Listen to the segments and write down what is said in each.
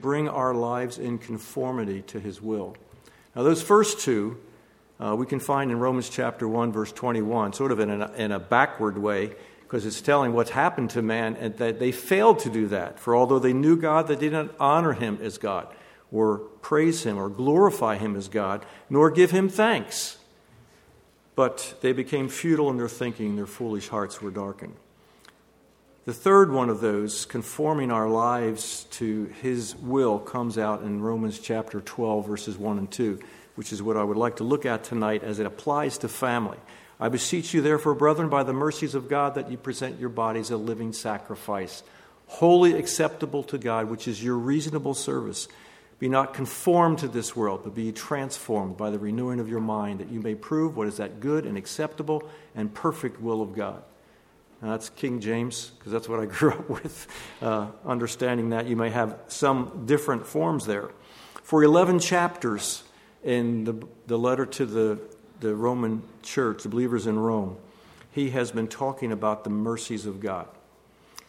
bring our lives in conformity to his will. Now, those first two uh, we can find in Romans chapter 1, verse 21, sort of in a, in a backward way, because it's telling what's happened to man and that they failed to do that. For although they knew God, they did not honor him as God, or praise him, or glorify him as God, nor give him thanks. But they became futile in their thinking, their foolish hearts were darkened. The third one of those, conforming our lives to His will, comes out in Romans chapter 12, verses 1 and 2, which is what I would like to look at tonight as it applies to family. I beseech you, therefore, brethren, by the mercies of God, that you present your bodies a living sacrifice, wholly acceptable to God, which is your reasonable service. Be not conformed to this world, but be transformed by the renewing of your mind, that you may prove what is that good and acceptable and perfect will of God. Now, that's King James, because that's what I grew up with. Uh, understanding that, you may have some different forms there. For 11 chapters in the, the letter to the, the Roman church, the believers in Rome, he has been talking about the mercies of God.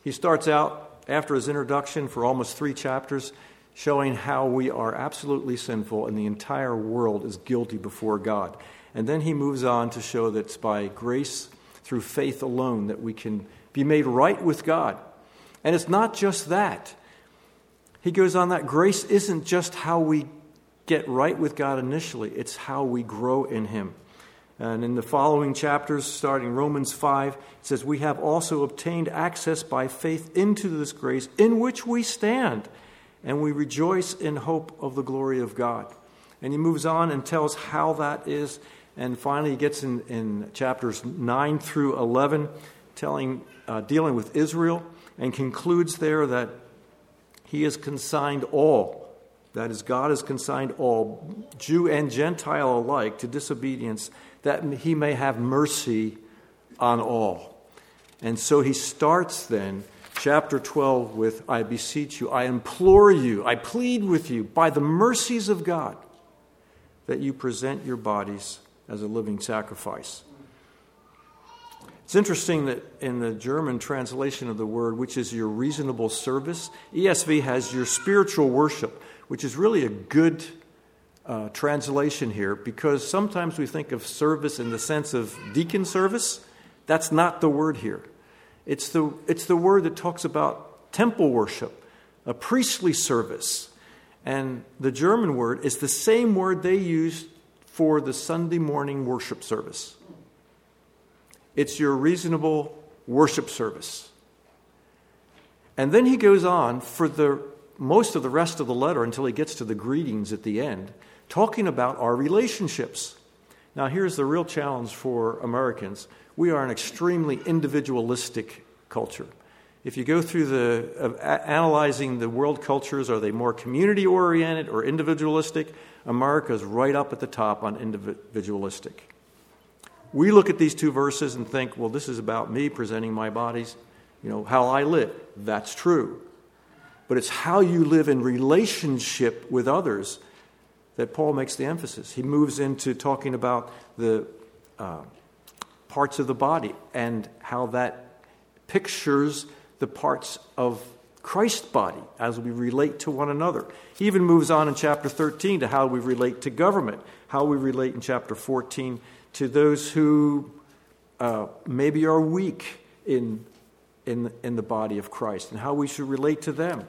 He starts out after his introduction for almost three chapters showing how we are absolutely sinful and the entire world is guilty before God. And then he moves on to show that it's by grace through faith alone that we can be made right with God. And it's not just that. He goes on that grace isn't just how we get right with God initially, it's how we grow in Him. And in the following chapters, starting Romans 5, it says, We have also obtained access by faith into this grace in which we stand, and we rejoice in hope of the glory of God. And he moves on and tells how that is and finally, he gets in, in chapters 9 through 11, telling, uh, dealing with Israel, and concludes there that he has consigned all, that is, God has consigned all, Jew and Gentile alike, to disobedience, that he may have mercy on all. And so he starts then chapter 12 with I beseech you, I implore you, I plead with you, by the mercies of God, that you present your bodies as a living sacrifice. It's interesting that in the German translation of the word, which is your reasonable service, ESV has your spiritual worship, which is really a good uh, translation here because sometimes we think of service in the sense of deacon service. That's not the word here. It's the, it's the word that talks about temple worship, a priestly service. And the German word is the same word they use for the Sunday morning worship service. It's your reasonable worship service. And then he goes on for the most of the rest of the letter until he gets to the greetings at the end, talking about our relationships. Now, here's the real challenge for Americans we are an extremely individualistic culture. If you go through the uh, analyzing the world cultures, are they more community oriented or individualistic? America's right up at the top on individualistic. We look at these two verses and think, well, this is about me presenting my bodies, you know, how I live. That's true. But it's how you live in relationship with others that Paul makes the emphasis. He moves into talking about the uh, parts of the body and how that pictures the parts of Christ's body as we relate to one another. He even moves on in chapter 13 to how we relate to government, how we relate in chapter 14 to those who uh, maybe are weak in, in, in the body of Christ and how we should relate to them.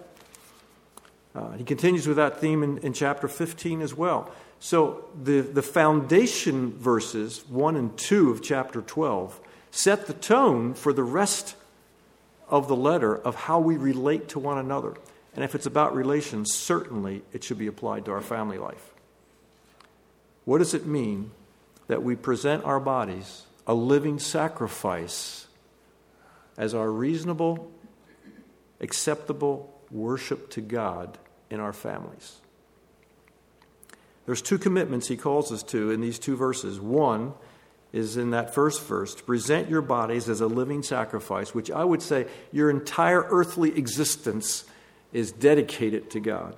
Uh, he continues with that theme in, in chapter 15 as well. So the, the foundation verses 1 and 2 of chapter 12 set the tone for the rest of the letter of how we relate to one another. And if it's about relations, certainly it should be applied to our family life. What does it mean that we present our bodies a living sacrifice as our reasonable, acceptable worship to God in our families? There's two commitments he calls us to in these two verses. One, is in that first verse to present your bodies as a living sacrifice, which I would say your entire earthly existence is dedicated to God.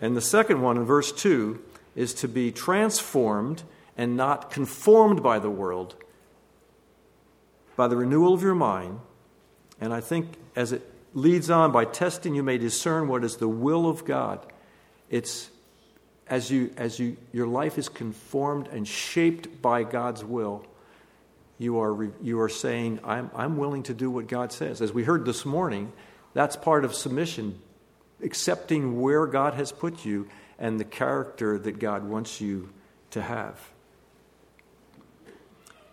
And the second one in verse 2 is to be transformed and not conformed by the world by the renewal of your mind. And I think as it leads on, by testing, you may discern what is the will of God. It's as you as you your life is conformed and shaped by God's will, you are you are saying, I'm I'm willing to do what God says. As we heard this morning, that's part of submission, accepting where God has put you and the character that God wants you to have.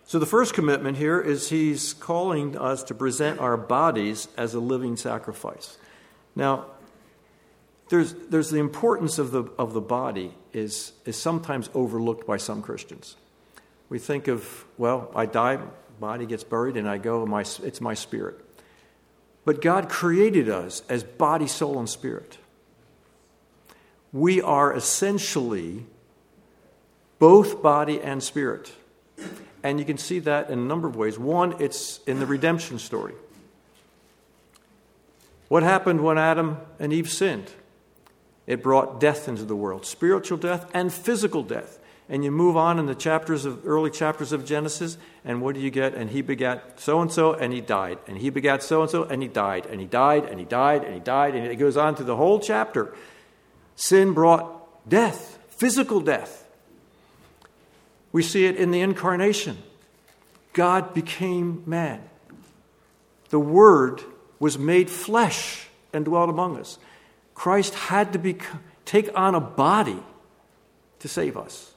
So, the first commitment here is he's calling us to present our bodies as a living sacrifice. Now, there's, there's the importance of the, of the body is, is sometimes overlooked by some Christians. We think of, well, I die, body gets buried, and I go, my, it's my spirit. But God created us as body, soul, and spirit. We are essentially both body and spirit. And you can see that in a number of ways. One, it's in the redemption story. What happened when Adam and Eve sinned? It brought death into the world, spiritual death and physical death. And you move on in the chapters of early chapters of Genesis, and what do you get? And he begat so and so, and he died. And he begat so and so, and he died. And he died, and he died, and he died, and it goes on through the whole chapter. Sin brought death, physical death. We see it in the incarnation. God became man. The Word was made flesh and dwelt among us. Christ had to be, take on a body to save us.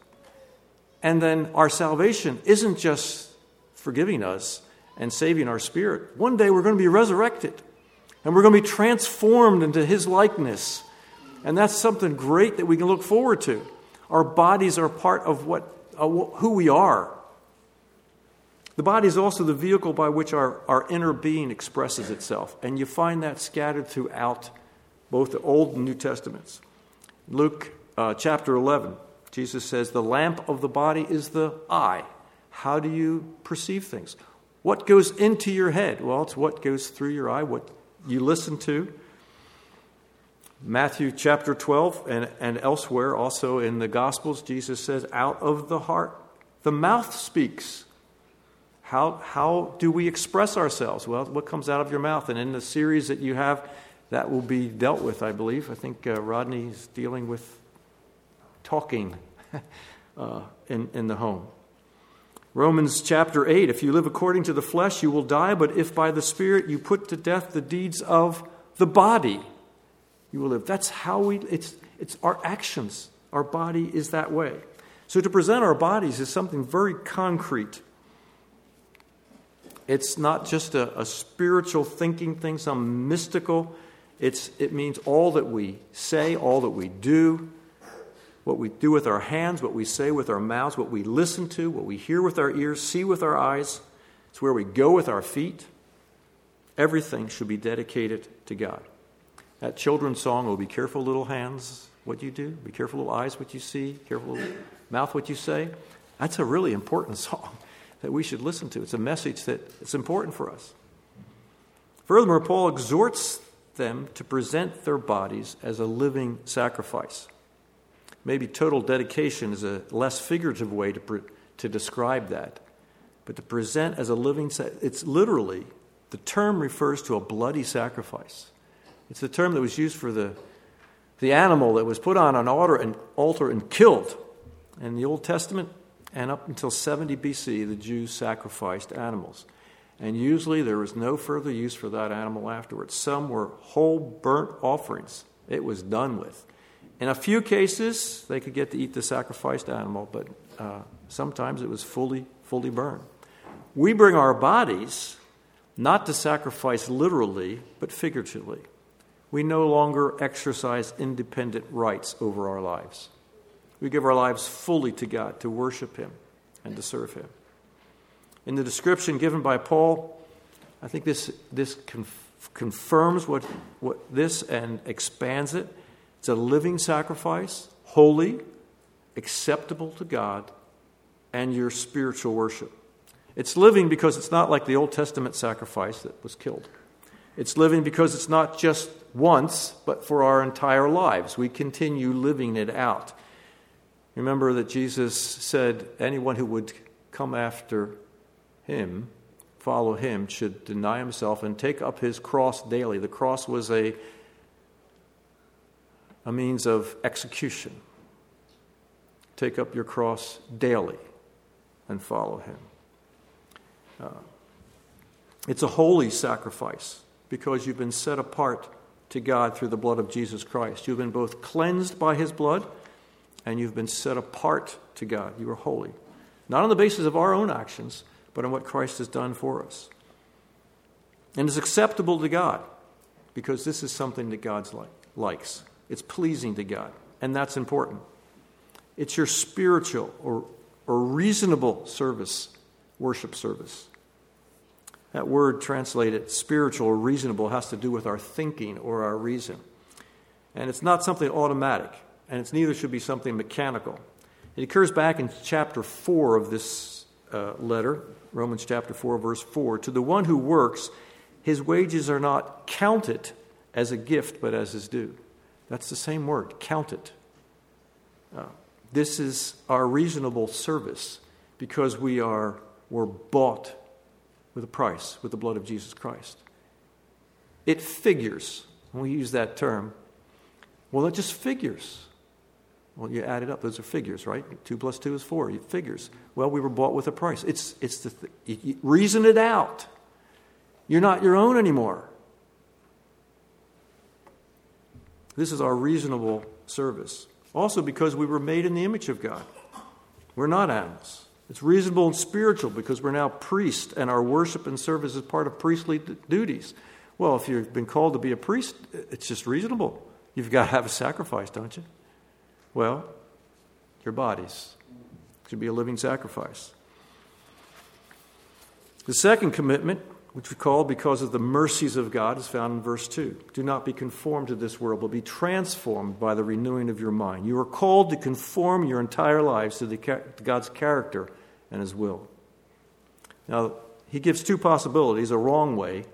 And then our salvation isn't just forgiving us and saving our spirit. One day we're going to be resurrected and we're going to be transformed into His likeness. And that's something great that we can look forward to. Our bodies are part of what, uh, who we are. The body is also the vehicle by which our, our inner being expresses itself. And you find that scattered throughout both the Old and New Testaments. Luke uh, chapter 11, Jesus says, The lamp of the body is the eye. How do you perceive things? What goes into your head? Well, it's what goes through your eye, what you listen to. Matthew chapter 12 and, and elsewhere, also in the Gospels, Jesus says, Out of the heart, the mouth speaks. How, how do we express ourselves? Well, what comes out of your mouth? And in the series that you have, that will be dealt with, I believe. I think uh, Rodney is dealing with talking uh, in, in the home. Romans chapter 8 If you live according to the flesh, you will die, but if by the Spirit you put to death the deeds of the body, you will live. That's how we, it's, it's our actions. Our body is that way. So to present our bodies is something very concrete. It's not just a, a spiritual thinking thing, some mystical. It's, it means all that we say, all that we do, what we do with our hands, what we say with our mouths, what we listen to, what we hear with our ears, see with our eyes. It's where we go with our feet. Everything should be dedicated to God. That children's song, Oh, be careful, little hands, what you do. Be careful, little eyes, what you see. Careful, little mouth, what you say. That's a really important song that we should listen to. It's a message that it's important for us. Furthermore, Paul exhorts them to present their bodies as a living sacrifice. Maybe total dedication is a less figurative way to, pre- to describe that. But to present as a living, it's literally, the term refers to a bloody sacrifice. It's the term that was used for the, the animal that was put on an altar and, altar and killed. In the Old Testament, and up until 70 BC, the Jews sacrificed animals. And usually there was no further use for that animal afterwards. Some were whole burnt offerings. It was done with. In a few cases, they could get to eat the sacrificed animal, but uh, sometimes it was fully, fully burned. We bring our bodies not to sacrifice literally, but figuratively. We no longer exercise independent rights over our lives. We give our lives fully to God to worship Him and to serve Him. In the description given by Paul, I think this, this conf- confirms what, what this and expands it. It's a living sacrifice, holy, acceptable to God, and your spiritual worship. It's living because it's not like the Old Testament sacrifice that was killed. It's living because it's not just once, but for our entire lives. We continue living it out. Remember that Jesus said, anyone who would come after him, follow him, should deny himself and take up his cross daily. The cross was a a means of execution. Take up your cross daily and follow him. Uh, it's a holy sacrifice because you've been set apart to God through the blood of Jesus Christ. You've been both cleansed by his blood and you've been set apart to God. You are holy. Not on the basis of our own actions, but on what Christ has done for us. And it's acceptable to God because this is something that God like, likes. It's pleasing to God, and that's important. It's your spiritual or, or reasonable service, worship service. That word translated spiritual or reasonable has to do with our thinking or our reason. And it's not something automatic, and it's neither should be something mechanical. It occurs back in chapter 4 of this uh, letter, Romans chapter 4, verse 4. To the one who works, his wages are not counted as a gift, but as his due. That's the same word, count it. Uh, this is our reasonable service because we are were bought with a price, with the blood of Jesus Christ. It figures. When we use that term, well, it just figures. Well, you add it up; those are figures, right? Two plus two is four. It figures. Well, we were bought with a price. It's it's the th- reason it out. You're not your own anymore. This is our reasonable service. Also, because we were made in the image of God. We're not animals. It's reasonable and spiritual because we're now priests and our worship and service is part of priestly duties. Well, if you've been called to be a priest, it's just reasonable. You've got to have a sacrifice, don't you? Well, your bodies should be a living sacrifice. The second commitment which we call because of the mercies of God, is found in verse 2. Do not be conformed to this world, but be transformed by the renewing of your mind. You are called to conform your entire lives to, the, to God's character and His will. Now, he gives two possibilities a wrong way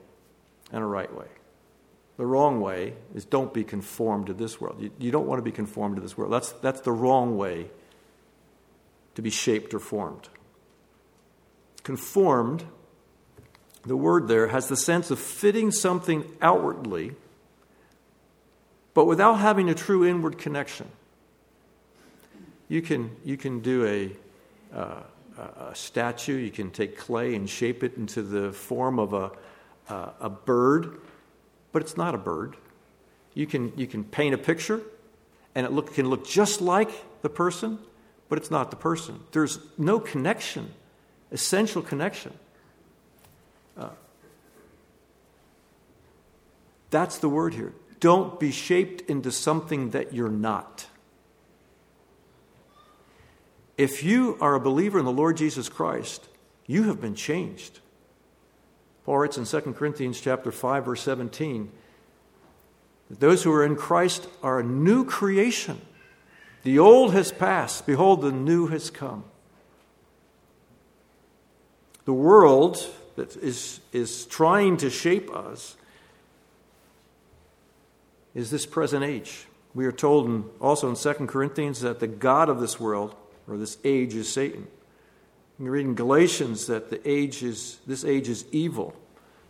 and a right way. The wrong way is don't be conformed to this world. You, you don't want to be conformed to this world. That's, that's the wrong way to be shaped or formed. Conformed the word there has the sense of fitting something outwardly, but without having a true inward connection. You can, you can do a, uh, a statue, you can take clay and shape it into the form of a, uh, a bird, but it's not a bird. You can, you can paint a picture, and it look, can look just like the person, but it's not the person. There's no connection, essential connection. That's the word here. Don't be shaped into something that you're not. If you are a believer in the Lord Jesus Christ, you have been changed. Paul writes in 2 Corinthians chapter 5 verse 17 that those who are in Christ are a new creation. The old has passed, behold the new has come. The world that is, is trying to shape us is this present age. We are told in, also in 2 Corinthians that the God of this world, or this age, is Satan. We read in Galatians that the age is, this age is evil.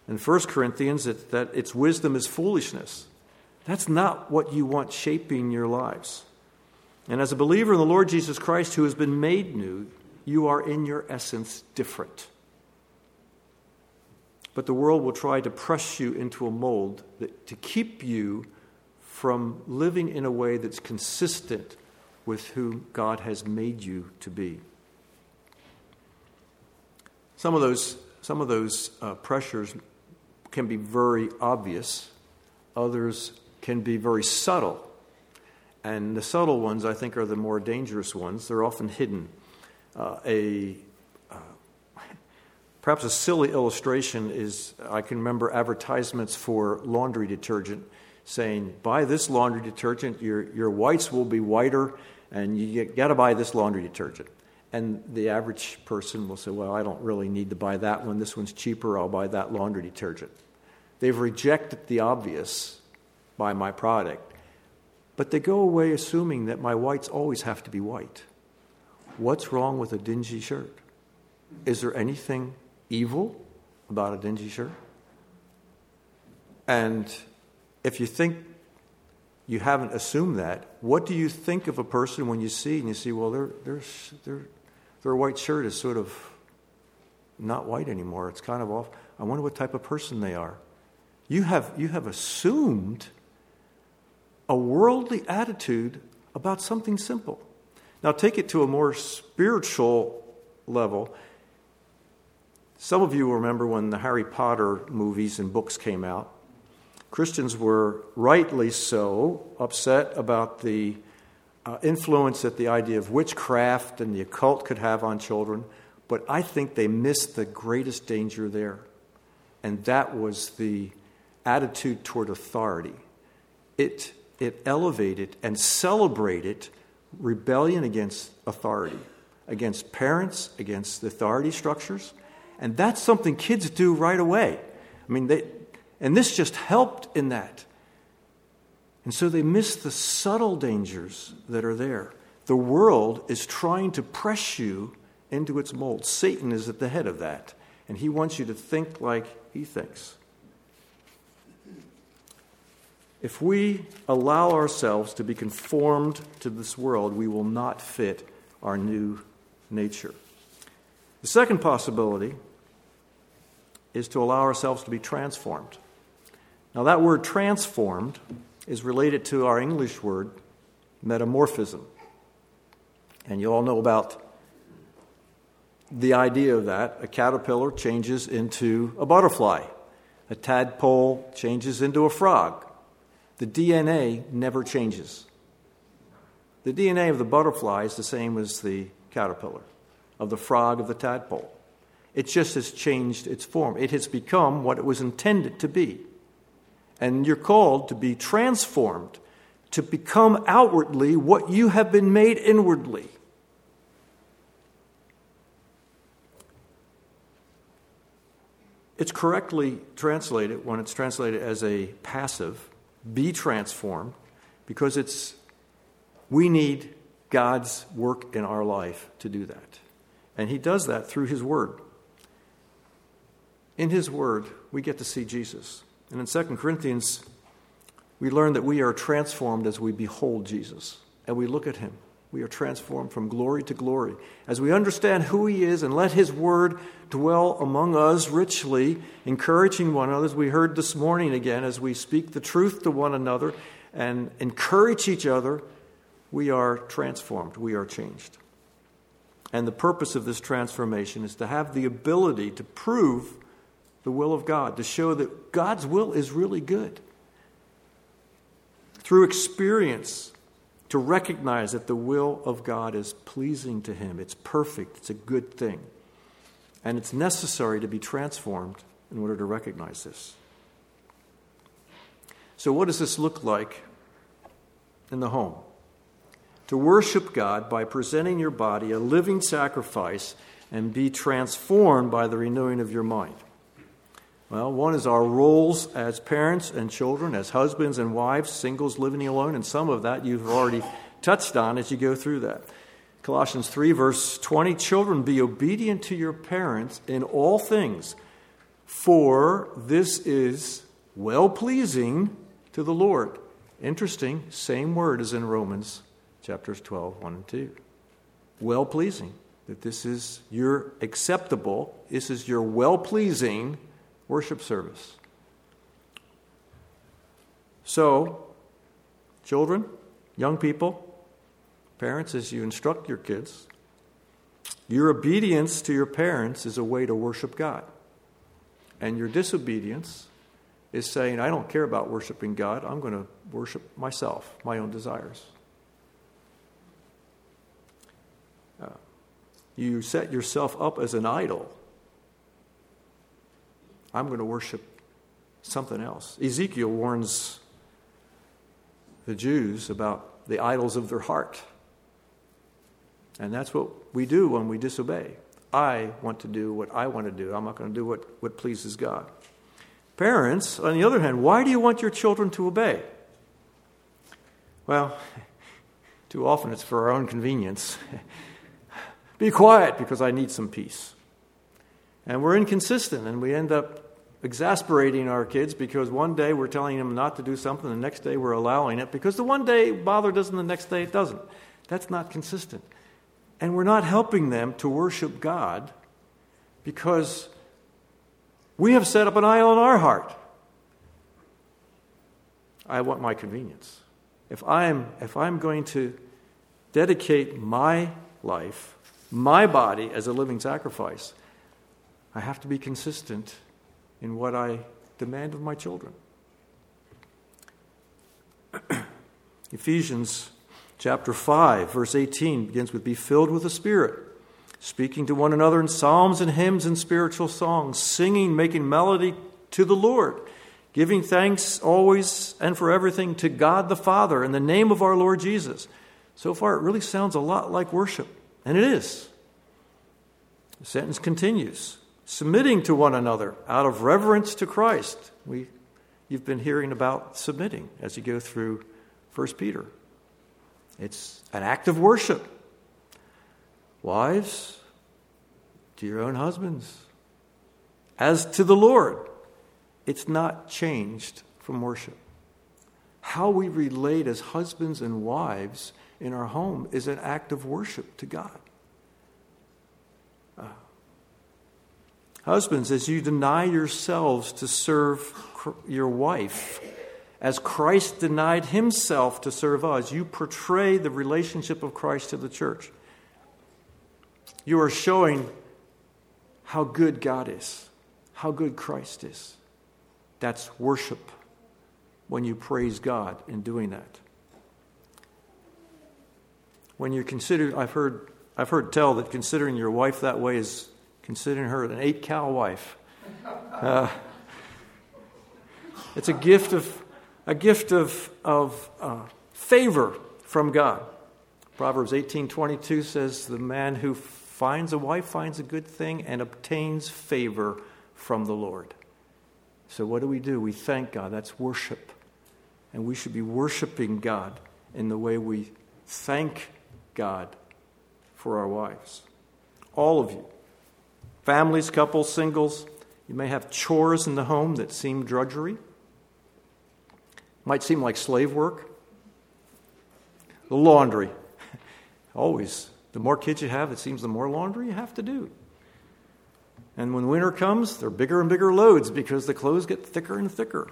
In 1 Corinthians, that, that its wisdom is foolishness. That's not what you want shaping your lives. And as a believer in the Lord Jesus Christ who has been made new, you are in your essence different. But the world will try to press you into a mold that, to keep you from living in a way that's consistent with who God has made you to be. Some of those, some of those uh, pressures can be very obvious, others can be very subtle. And the subtle ones, I think, are the more dangerous ones. They're often hidden. Uh, a uh, perhaps a silly illustration is I can remember advertisements for laundry detergent saying, buy this laundry detergent, your, your whites will be whiter, and you got to buy this laundry detergent. And the average person will say, well, I don't really need to buy that one. This one's cheaper. I'll buy that laundry detergent. They've rejected the obvious by my product, but they go away assuming that my whites always have to be white. What's wrong with a dingy shirt? Is there anything evil about a dingy shirt? And if you think you haven't assumed that, what do you think of a person when you see and you see, well, their, their, their, their white shirt is sort of not white anymore. It's kind of off. I wonder what type of person they are. You have, you have assumed a worldly attitude about something simple. Now, take it to a more spiritual level. Some of you remember when the Harry Potter movies and books came out. Christians were rightly so upset about the uh, influence that the idea of witchcraft and the occult could have on children, but I think they missed the greatest danger there, and that was the attitude toward authority. It, it elevated and celebrated rebellion against authority, against parents, against authority structures. And that's something kids do right away. I mean, they, and this just helped in that. And so they miss the subtle dangers that are there. The world is trying to press you into its mold. Satan is at the head of that, and he wants you to think like he thinks. If we allow ourselves to be conformed to this world, we will not fit our new nature. The second possibility is to allow ourselves to be transformed. Now, that word transformed is related to our English word metamorphism. And you all know about the idea of that. A caterpillar changes into a butterfly, a tadpole changes into a frog. The DNA never changes. The DNA of the butterfly is the same as the caterpillar, of the frog, of the tadpole. It just has changed its form. It has become what it was intended to be. And you're called to be transformed, to become outwardly what you have been made inwardly. It's correctly translated when it's translated as a passive, be transformed, because it's we need God's work in our life to do that. And He does that through His Word. In His Word, we get to see Jesus. And in 2 Corinthians, we learn that we are transformed as we behold Jesus and we look at Him. We are transformed from glory to glory. As we understand who He is and let His Word dwell among us richly, encouraging one another, as we heard this morning again, as we speak the truth to one another and encourage each other, we are transformed. We are changed. And the purpose of this transformation is to have the ability to prove the will of God, to show that God's will is really good. Through experience, to recognize that the will of God is pleasing to Him, it's perfect, it's a good thing. And it's necessary to be transformed in order to recognize this. So, what does this look like in the home? To worship God by presenting your body a living sacrifice and be transformed by the renewing of your mind. Well, one is our roles as parents and children, as husbands and wives, singles living alone, and some of that you've already touched on as you go through that. Colossians 3, verse 20 Children, be obedient to your parents in all things, for this is well pleasing to the Lord. Interesting, same word as in Romans chapters 12, 1 and 2. Well pleasing, that this is your acceptable, this is your well pleasing worship service. So, children, young people, parents, as you instruct your kids, your obedience to your parents is a way to worship God. And your disobedience is saying, I don't care about worshiping God, I'm going to worship myself, my own desires. Uh, you set yourself up as an idol I'm going to worship something else. Ezekiel warns the Jews about the idols of their heart. And that's what we do when we disobey. I want to do what I want to do. I'm not going to do what, what pleases God. Parents, on the other hand, why do you want your children to obey? Well, too often it's for our own convenience. Be quiet because I need some peace. And we're inconsistent, and we end up exasperating our kids because one day we're telling them not to do something, the next day we're allowing it because the one day bothers them, the next day it doesn't. That's not consistent. And we're not helping them to worship God because we have set up an idol in our heart. I want my convenience. If I'm, if I'm going to dedicate my life, my body as a living sacrifice, I have to be consistent in what I demand of my children. Ephesians chapter 5, verse 18 begins with Be filled with the Spirit, speaking to one another in psalms and hymns and spiritual songs, singing, making melody to the Lord, giving thanks always and for everything to God the Father in the name of our Lord Jesus. So far, it really sounds a lot like worship, and it is. The sentence continues submitting to one another out of reverence to Christ. We, you've been hearing about submitting as you go through 1 Peter. It's an act of worship. Wives, to your own husbands. As to the Lord, it's not changed from worship. How we relate as husbands and wives in our home is an act of worship to God. Husbands, as you deny yourselves to serve your wife, as Christ denied himself to serve us, you portray the relationship of Christ to the church. You are showing how good God is, how good Christ is. That's worship when you praise God in doing that. When you consider, I've heard, I've heard tell that considering your wife that way is considering her an eight cow wife. Uh, it's a gift of, a gift of, of uh, favor from God. Proverbs 18:22 says, "The man who finds a wife finds a good thing and obtains favor from the Lord." So what do we do? We thank God. That's worship. And we should be worshiping God in the way we thank God for our wives. All of you families, couples, singles. You may have chores in the home that seem drudgery, might seem like slave work. The laundry. Always. The more kids you have, it seems the more laundry you have to do. And when winter comes, they're bigger and bigger loads because the clothes get thicker and thicker.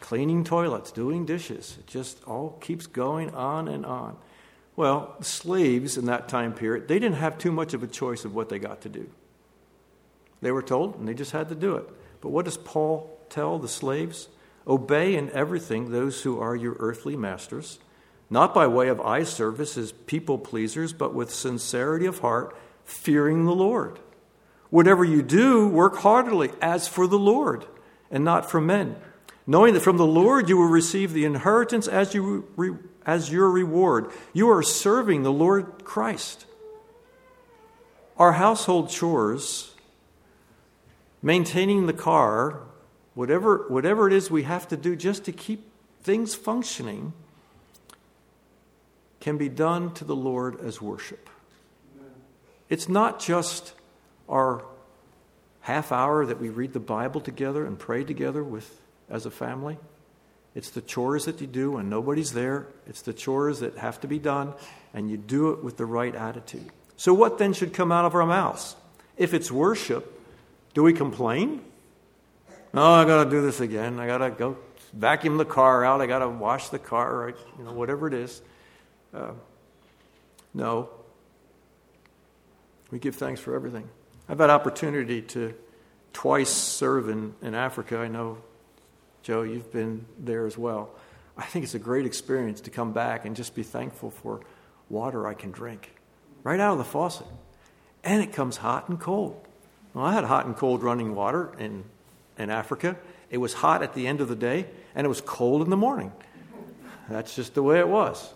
Cleaning toilets, doing dishes, it just all keeps going on and on. Well, slaves in that time period, they didn't have too much of a choice of what they got to do. They were told, and they just had to do it. But what does Paul tell the slaves? Obey in everything those who are your earthly masters, not by way of eye service as people pleasers, but with sincerity of heart, fearing the Lord. Whatever you do, work heartily as for the Lord and not for men, knowing that from the Lord you will receive the inheritance as you re- as your reward. You are serving the Lord Christ. Our household chores, maintaining the car, whatever, whatever it is we have to do just to keep things functioning, can be done to the Lord as worship. It's not just our half hour that we read the Bible together and pray together with as a family. It's the chores that you do when nobody's there. It's the chores that have to be done, and you do it with the right attitude. So, what then should come out of our mouths? If it's worship, do we complain? No, I got to do this again. I got to go vacuum the car out. I got to wash the car, right? You know, whatever it is. Uh, no. We give thanks for everything. I've had opportunity to twice serve in, in Africa. I know Joe, you've been there as well. I think it's a great experience to come back and just be thankful for water I can drink right out of the faucet. And it comes hot and cold. Well, I had hot and cold running water in, in Africa. It was hot at the end of the day, and it was cold in the morning. That's just the way it was.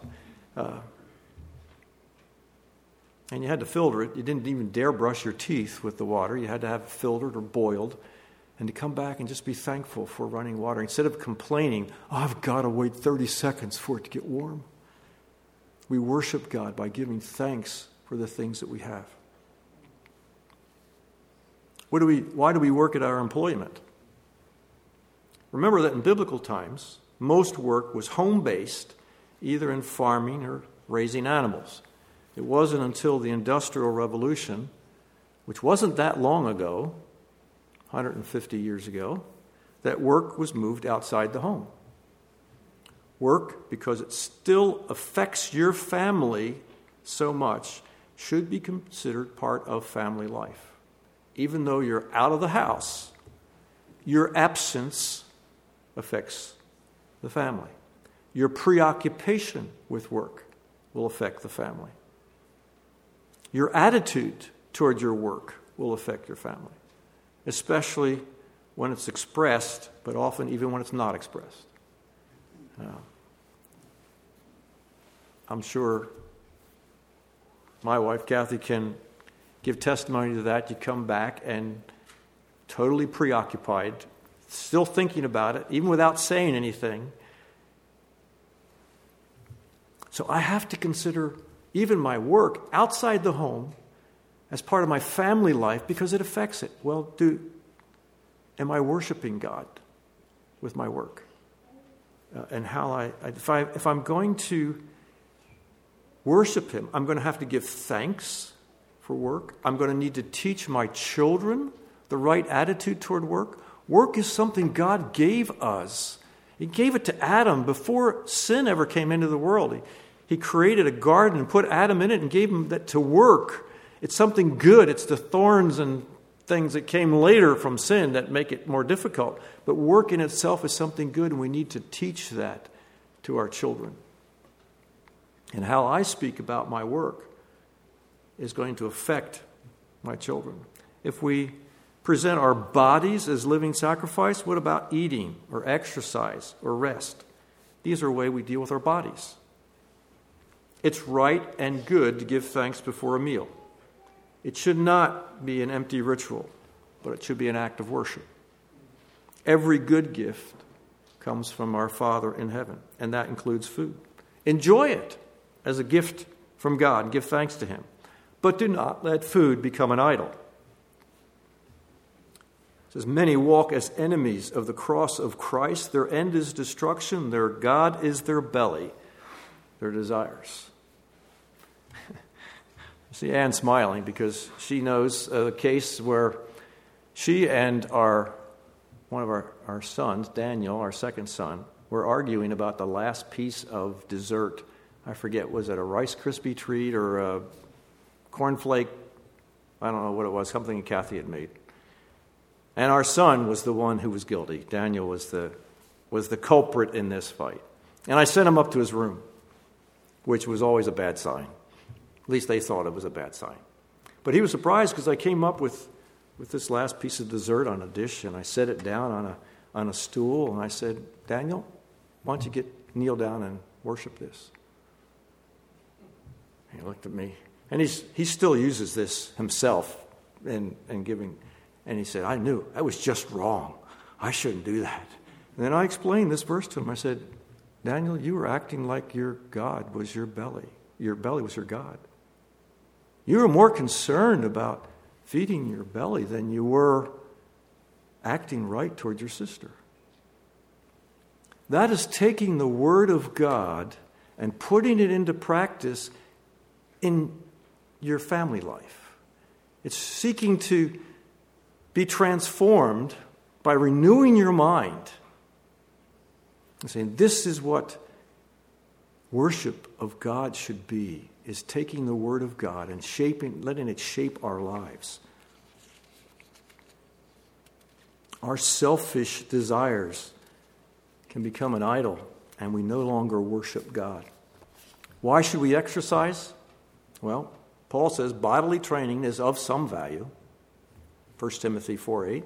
Uh, and you had to filter it. You didn't even dare brush your teeth with the water. You had to have it filtered or boiled and to come back and just be thankful for running water instead of complaining, oh, I've got to wait 30 seconds for it to get warm. We worship God by giving thanks for the things that we have. What do we, why do we work at our employment? Remember that in biblical times, most work was home based, either in farming or raising animals. It wasn't until the Industrial Revolution, which wasn't that long ago, 150 years ago, that work was moved outside the home. Work, because it still affects your family so much, should be considered part of family life. Even though you're out of the house, your absence affects the family. Your preoccupation with work will affect the family. Your attitude toward your work will affect your family, especially when it's expressed, but often even when it's not expressed. Uh, I'm sure my wife, Kathy, can give testimony to that. You come back and totally preoccupied, still thinking about it, even without saying anything. So I have to consider even my work outside the home as part of my family life because it affects it. Well, do am I worshiping God with my work? Uh, and how I, if, I, if I'm going to worship Him, I'm going to have to give thanks for work. I'm going to need to teach my children the right attitude toward work. Work is something God gave us. He gave it to Adam before sin ever came into the world. He, he created a garden and put Adam in it and gave him that to work. It's something good. It's the thorns and things that came later from sin that make it more difficult. But work in itself is something good, and we need to teach that to our children. And how I speak about my work is going to affect my children. If we present our bodies as living sacrifice, what about eating or exercise or rest? These are a way we deal with our bodies. It's right and good to give thanks before a meal. It should not be an empty ritual, but it should be an act of worship. Every good gift comes from our Father in heaven, and that includes food. Enjoy it as a gift from God. Give thanks to Him. But do not let food become an idol. It says, Many walk as enemies of the cross of Christ. Their end is destruction, their God is their belly, their desires. See Anne smiling because she knows a case where she and our one of our, our sons, Daniel, our second son, were arguing about the last piece of dessert. I forget, was it a Rice Krispie treat or a cornflake? I don't know what it was, something Kathy had made. And our son was the one who was guilty. Daniel was the, was the culprit in this fight. And I sent him up to his room, which was always a bad sign. At least they thought it was a bad sign. But he was surprised because I came up with, with this last piece of dessert on a dish and I set it down on a, on a stool and I said, Daniel, why don't you get kneel down and worship this? He looked at me. And he's, he still uses this himself in, in giving. And he said, I knew. I was just wrong. I shouldn't do that. And then I explained this verse to him. I said, Daniel, you were acting like your God was your belly. Your belly was your God. You were more concerned about feeding your belly than you were acting right toward your sister. That is taking the Word of God and putting it into practice in your family life. It's seeking to be transformed by renewing your mind and saying, This is what worship of God should be is taking the Word of God and shaping, letting it shape our lives. Our selfish desires can become an idol, and we no longer worship God. Why should we exercise? Well, Paul says bodily training is of some value. 1 Timothy 4 8.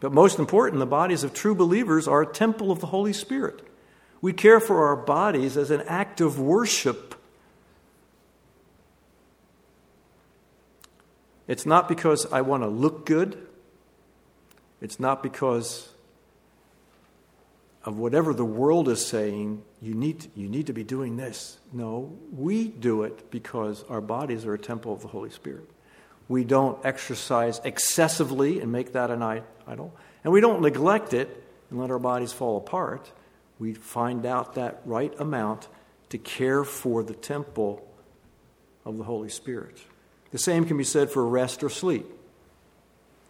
But most important, the bodies of true believers are a temple of the Holy Spirit. We care for our bodies as an act of worship It's not because I want to look good. It's not because of whatever the world is saying, you need, to, you need to be doing this. No, we do it because our bodies are a temple of the Holy Spirit. We don't exercise excessively and make that an idol. And we don't neglect it and let our bodies fall apart. We find out that right amount to care for the temple of the Holy Spirit. The same can be said for rest or sleep.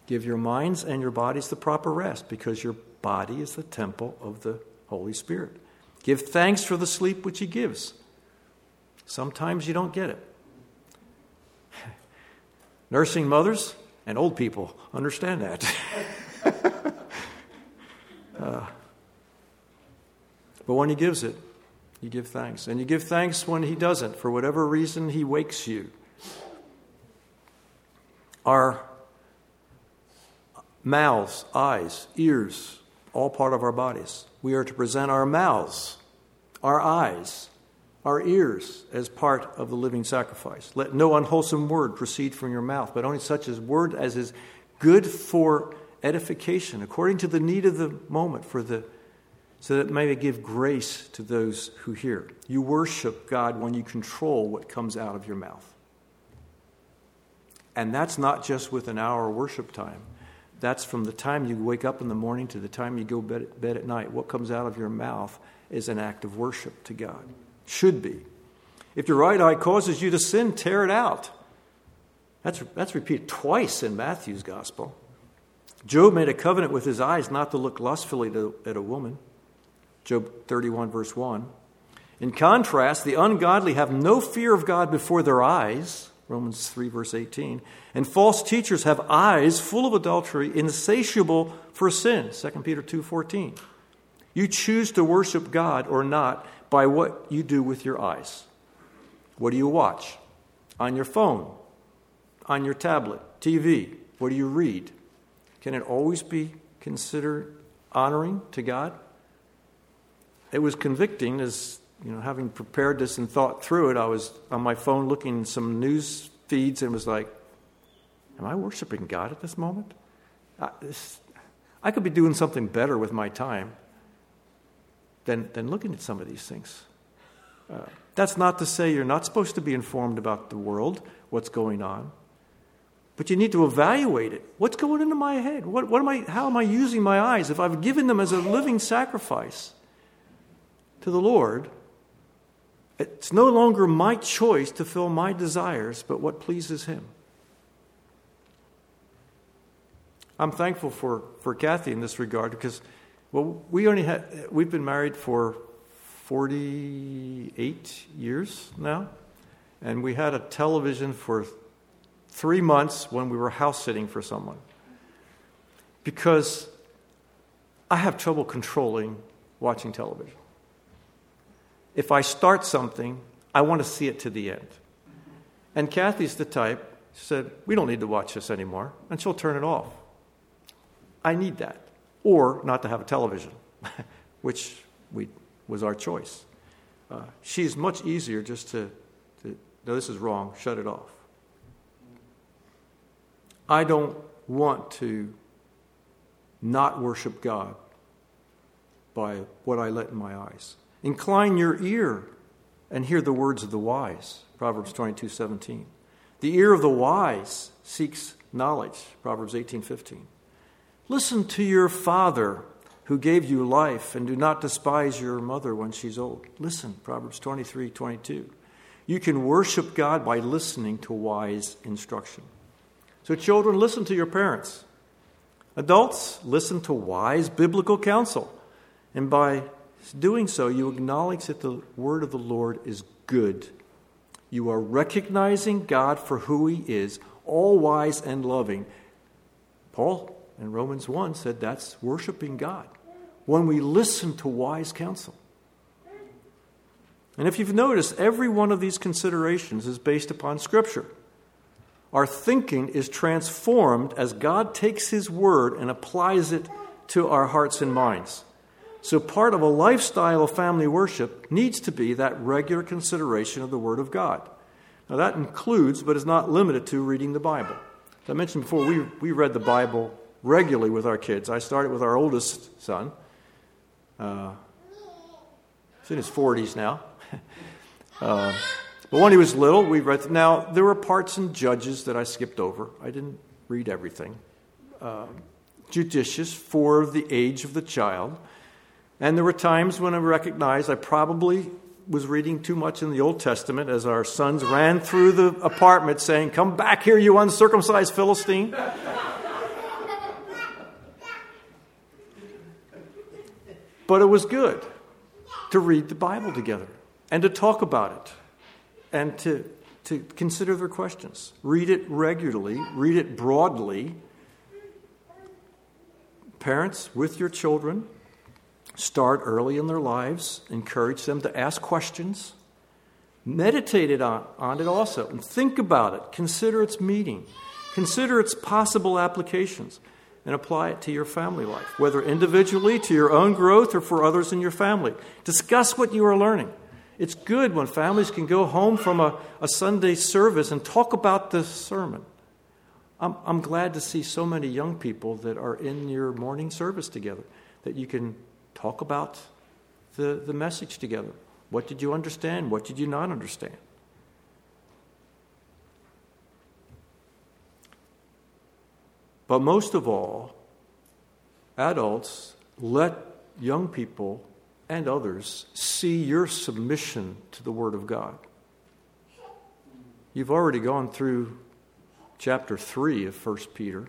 Give your minds and your bodies the proper rest because your body is the temple of the Holy Spirit. Give thanks for the sleep which He gives. Sometimes you don't get it. Nursing mothers and old people understand that. uh, but when He gives it, you give thanks. And you give thanks when He doesn't. For whatever reason, He wakes you. Our mouths, eyes, ears, all part of our bodies. We are to present our mouths, our eyes, our ears as part of the living sacrifice. Let no unwholesome word proceed from your mouth, but only such as word as is good for edification, according to the need of the moment, for the so that it may give grace to those who hear. You worship God when you control what comes out of your mouth. And that's not just with an hour worship time. That's from the time you wake up in the morning to the time you go bed, bed at night. What comes out of your mouth is an act of worship to God. Should be. If your right eye causes you to sin, tear it out. That's, that's repeated twice in Matthew's gospel. Job made a covenant with his eyes not to look lustfully to, at a woman. Job 31, verse 1. In contrast, the ungodly have no fear of God before their eyes. Romans 3, verse 18. And false teachers have eyes full of adultery, insatiable for sin. 2 Peter 2, 14. You choose to worship God or not by what you do with your eyes. What do you watch? On your phone, on your tablet, TV. What do you read? Can it always be considered honoring to God? It was convicting as you know, having prepared this and thought through it, I was on my phone looking some news feeds and was like, Am I worshiping God at this moment? I, this, I could be doing something better with my time than, than looking at some of these things. Uh, that's not to say you're not supposed to be informed about the world, what's going on. But you need to evaluate it. What's going into my head? What, what am I, how am I using my eyes? If I've given them as a living sacrifice to the Lord, it's no longer my choice to fill my desires, but what pleases Him. I'm thankful for, for Kathy in this regard because, well, we only had, we've been married for 48 years now, and we had a television for three months when we were house sitting for someone. Because I have trouble controlling watching television if I start something, I want to see it to the end. And Kathy's the type, she said, We don't need to watch this anymore. And she'll turn it off. I need that. Or not to have a television, which we, was our choice. Uh, she's much easier just to, to, no, this is wrong, shut it off. I don't want to not worship God by what I let in my eyes. Incline your ear and hear the words of the wise. Proverbs 22 17. The ear of the wise seeks knowledge. Proverbs 18 15. Listen to your father who gave you life, and do not despise your mother when she's old. Listen, Proverbs 23 22. You can worship God by listening to wise instruction. So, children, listen to your parents. Adults, listen to wise biblical counsel. And by doing so, you acknowledge that the word of the Lord is good. You are recognizing God for who He is, all wise and loving. Paul in Romans 1 said that's worshiping God when we listen to wise counsel. And if you've noticed, every one of these considerations is based upon Scripture. Our thinking is transformed as God takes His word and applies it to our hearts and minds. So, part of a lifestyle of family worship needs to be that regular consideration of the Word of God. Now, that includes, but is not limited to, reading the Bible. As I mentioned before, we, we read the Bible regularly with our kids. I started with our oldest son. Uh, he's in his 40s now. uh, But when he was little, we read. Now, there were parts in Judges that I skipped over. I didn't read everything. Uh, judicious for the age of the child. And there were times when I recognized I probably was reading too much in the Old Testament as our sons ran through the apartment saying, Come back here, you uncircumcised Philistine. but it was good to read the Bible together and to talk about it and to, to consider their questions. Read it regularly, read it broadly. Parents, with your children, start early in their lives, encourage them to ask questions. Meditate on, on it also and think about it. Consider its meaning. Consider its possible applications and apply it to your family life, whether individually, to your own growth, or for others in your family. Discuss what you are learning. It's good when families can go home from a, a Sunday service and talk about the sermon. I'm, I'm glad to see so many young people that are in your morning service together, that you can talk about the, the message together. What did you understand? What did you not understand? But most of all, adults, let young people and others see your submission to the Word of God. You've already gone through chapter 3 of 1 Peter.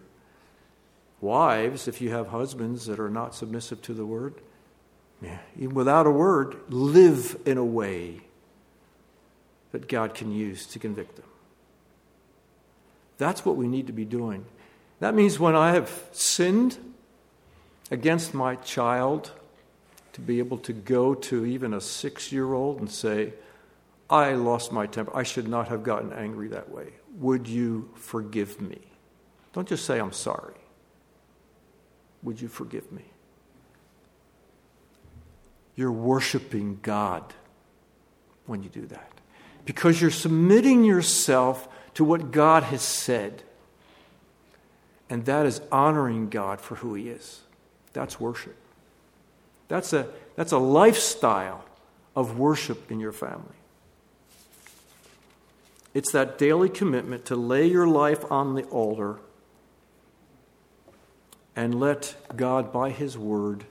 Wives, if you have husbands that are not submissive to the Word, yeah, even without a word, live in a way that God can use to convict them. That's what we need to be doing. That means when I have sinned against my child, to be able to go to even a six year old and say, I lost my temper. I should not have gotten angry that way. Would you forgive me? Don't just say, I'm sorry. Would you forgive me? You're worshiping God when you do that because you're submitting yourself to what God has said. And that is honoring God for who He is. That's worship. That's a, that's a lifestyle of worship in your family. It's that daily commitment to lay your life on the altar and let God, by His Word,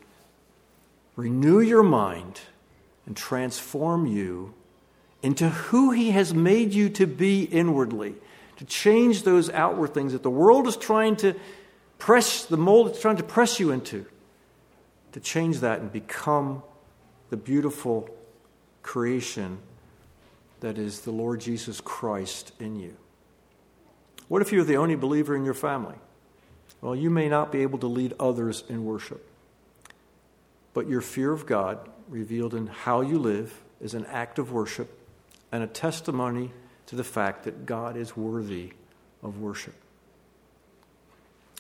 renew your mind and transform you into who He has made you to be inwardly, to change those outward things that the world is trying to press, the mold it's trying to press you into to change that and become the beautiful creation that is the Lord Jesus Christ in you. What if you're the only believer in your family? Well, you may not be able to lead others in worship, but your fear of God, revealed in how you live, is an act of worship and a testimony to the fact that God is worthy of worship.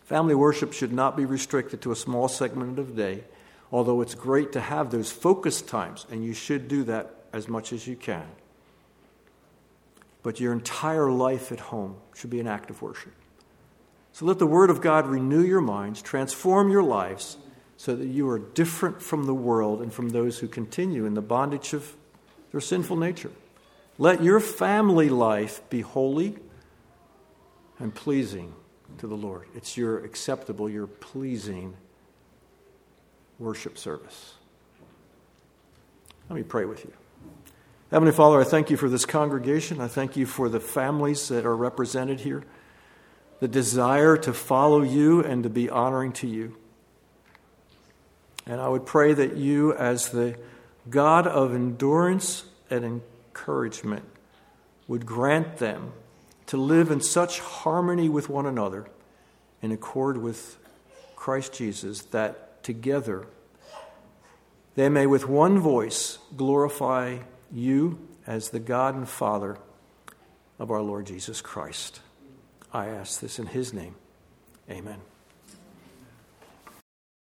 Family worship should not be restricted to a small segment of the day although it's great to have those focus times, and you should do that as much as you can. But your entire life at home should be an act of worship. So let the Word of God renew your minds, transform your lives, so that you are different from the world and from those who continue in the bondage of their sinful nature. Let your family life be holy and pleasing to the Lord. It's your acceptable, your pleasing worship service. Let me pray with you. Heavenly Father, I thank you for this congregation. I thank you for the families that are represented here, the desire to follow you and to be honoring to you. And I would pray that you, as the God of endurance and encouragement, would grant them to live in such harmony with one another in accord with Christ Jesus that together, they may with one voice glorify you as the God and Father of our Lord Jesus Christ. I ask this in His name. Amen.